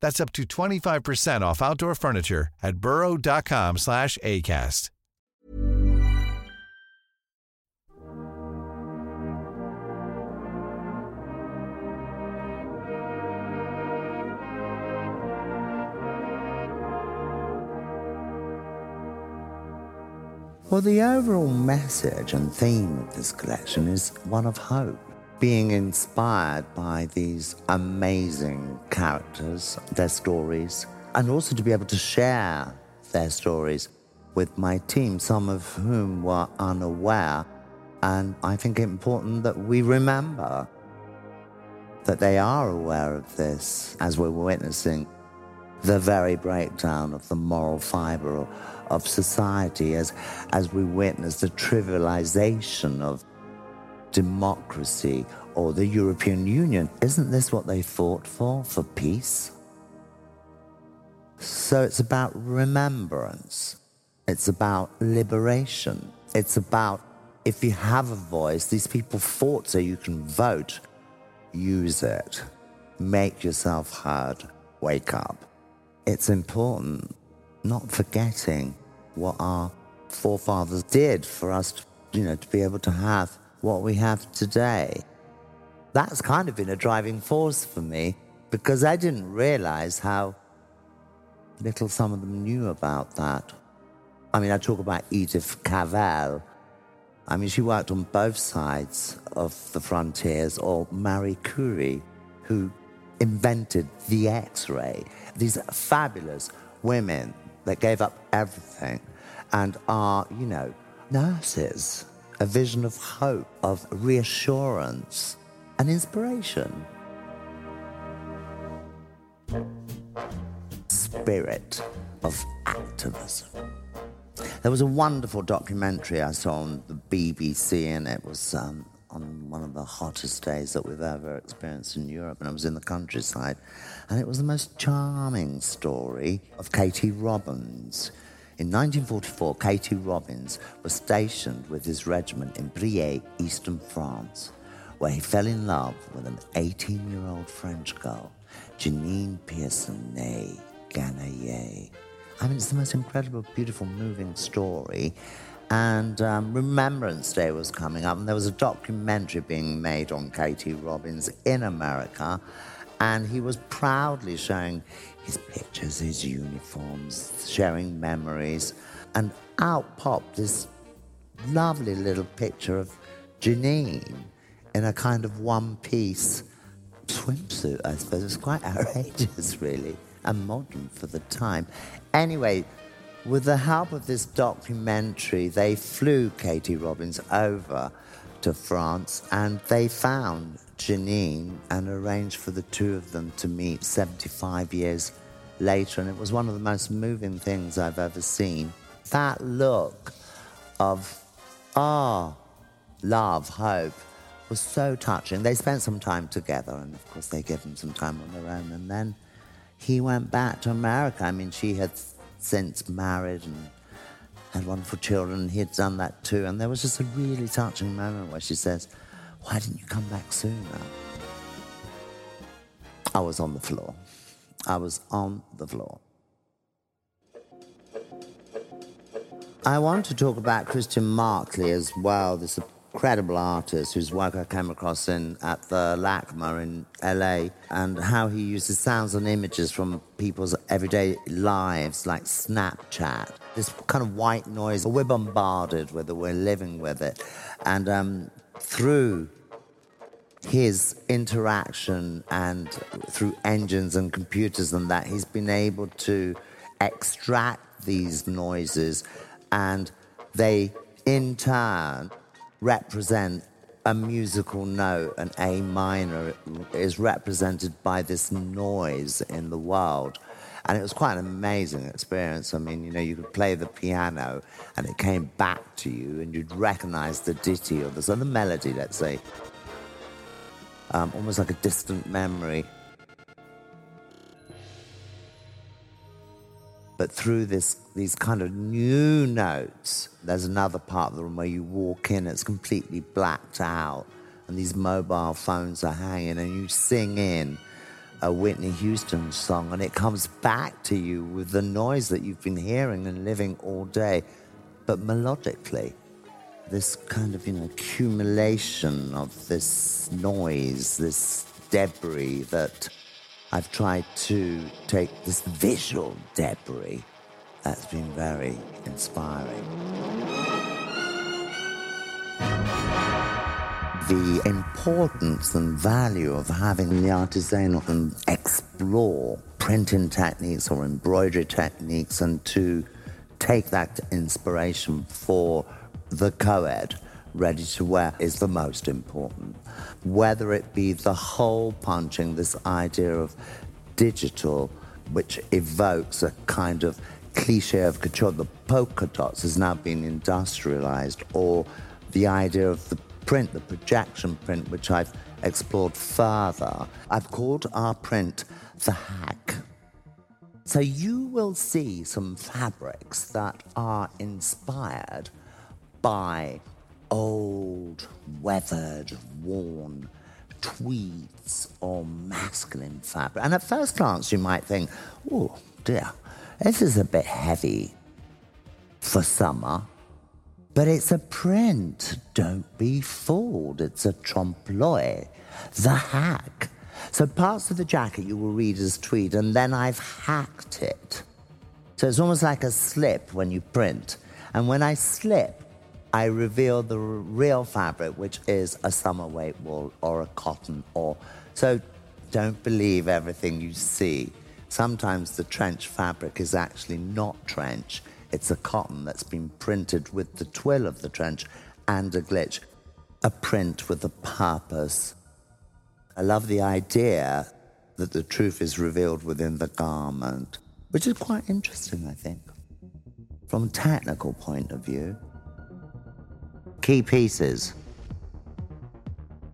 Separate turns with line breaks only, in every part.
That's up to 25% off outdoor furniture at burrow.com slash ACAST.
Well, the overall message and theme of this collection is one of hope. Being inspired by these amazing characters, their stories, and also to be able to share their stories with my team, some of whom were unaware. And I think it important that we remember that they are aware of this as we're witnessing the very breakdown of the moral fiber of society as, as we witness the trivialization of democracy or the European Union. Isn't this what they fought for, for peace? So it's about remembrance. It's about liberation. It's about if you have a voice, these people fought so you can vote. Use it. Make yourself heard. Wake up. It's important not forgetting what our forefathers did for us, to, you know, to be able to have what we have today. That's kind of been a driving force for me because I didn't realize how little some of them knew about that. I mean, I talk about Edith Cavell. I mean, she worked on both sides of the frontiers, or Marie Curie, who invented the X ray. These fabulous women that gave up everything and are, you know, nurses, a vision of hope, of reassurance and inspiration. Spirit of activism. There was a wonderful documentary I saw on the BBC, and it was um, on one of the hottest days that we've ever experienced in Europe, and I was in the countryside. And it was the most charming story of K.T. Robbins. In 1944, K.T. Robbins was stationed with his regiment in Briey, eastern France, where he fell in love with an 18 year old French girl, Janine Pierson, née Ganaye. I mean, it's the most incredible, beautiful, moving story and um, Remembrance Day was coming up, and there was a documentary being made on K.T. Robbins in America, and he was proudly showing his pictures, his uniforms, sharing memories, and out popped this lovely little picture of Janine in a kind of one piece swimsuit, I suppose. It was quite outrageous, really, and modern for the time. Anyway, with the help of this documentary, they flew K.T. Robbins over to France and they found Janine and arranged for the two of them to meet 75 years later. And it was one of the most moving things I've ever seen. That look of, ah, oh, love, hope was so touching. They spent some time together, and of course, they gave him some time on their own. And then he went back to America. I mean, she had since married and had wonderful children. He had done that too. And there was just a really touching moment where she says, Why didn't you come back sooner? I was on the floor. I was on the floor. I want to talk about Christian Marclay as well, this incredible artist whose work I came across in at the LACMA in LA, and how he uses sounds and images from people's everyday lives, like Snapchat. This kind of white noise, we're bombarded with it, we're living with it. And um, through his interaction and through engines and computers and that, he's been able to extract these noises and they in turn represent a musical note, an A minor is represented by this noise in the world. And it was quite an amazing experience. I mean, you know, you could play the piano and it came back to you and you'd recognize the ditty or the, so the melody, let's say, um, almost like a distant memory. But through this, these kind of new notes, there's another part of the room where you walk in, it's completely blacked out, and these mobile phones are hanging, and you sing in a Whitney Houston song, and it comes back to you with the noise that you've been hearing and living all day, but melodically. This kind of, you know, accumulation of this noise, this debris that I've tried to take this visual debris that's been very inspiring. The importance and value of having the artisanal and explore printing techniques or embroidery techniques and to take that inspiration for the co-ed ready to wear is the most important. Whether it be the hole punching, this idea of digital, which evokes a kind of cliche of couture, the polka dots has now been industrialized, or the idea of the print, the projection print, which I've explored further. I've called our print the hack. So you will see some fabrics that are inspired by old, weathered, worn tweeds or masculine fabric. And at first glance, you might think, oh dear, this is a bit heavy for summer. But it's a print. Don't be fooled. It's a trompe l'oeil, the hack. So parts of the jacket you will read as tweed, and then I've hacked it. So it's almost like a slip when you print. And when I slip, I reveal the real fabric, which is a summer weight wool or a cotton or. So don't believe everything you see. Sometimes the trench fabric is actually not trench. It's a cotton that's been printed with the twill of the trench and a glitch, a print with a purpose. I love the idea that the truth is revealed within the garment, which is quite interesting, I think, from a technical point of view. Key pieces.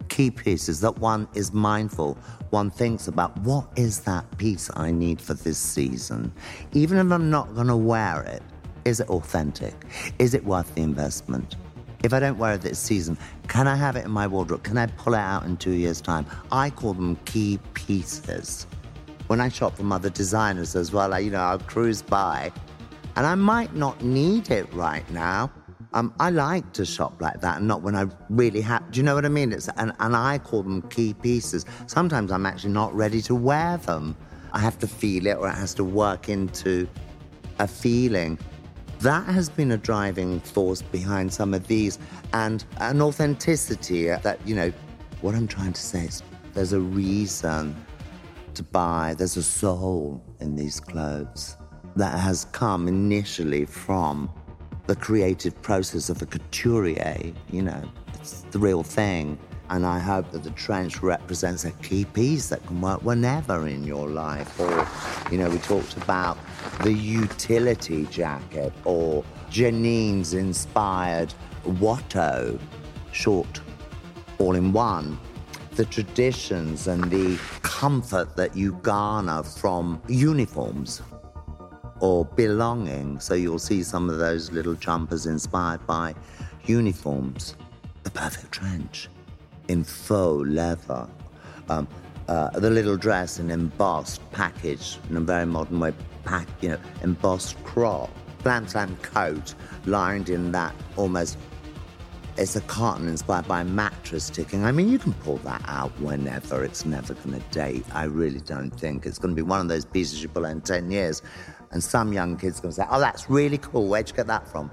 Key pieces that one is mindful, one thinks about what is that piece I need for this season? Even if I'm not going to wear it, is it authentic? Is it worth the investment? If I don't wear it this season, can I have it in my wardrobe? Can I pull it out in two years' time? I call them key pieces. When I shop from other designers as well, I, you know, I'll cruise by and I might not need it right now, um, I like to shop like that and not when I really have. Do you know what I mean? It's and, and I call them key pieces. Sometimes I'm actually not ready to wear them. I have to feel it or it has to work into a feeling. That has been a driving force behind some of these and an authenticity that, you know, what I'm trying to say is there's a reason to buy, there's a soul in these clothes that has come initially from the creative process of a couturier. You know, it's the real thing. And I hope that the trench represents a key piece that can work whenever in your life. Or, you know, we talked about the utility jacket or Janine's inspired Watteau short all in one. The traditions and the comfort that you garner from uniforms or belonging. So you'll see some of those little jumpers inspired by uniforms. The perfect trench in faux leather. Um, uh, the little dress in embossed package in a very modern way, pack, you know, embossed crop. Slam Slam coat lined in that almost it's a cotton inspired by mattress ticking. I mean, you can pull that out whenever. It's never going to date. I really don't think. It's going to be one of those pieces you pull in 10 years. And some young kid's going to say, oh, that's really cool. Where'd you get that from?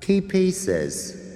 Key pieces.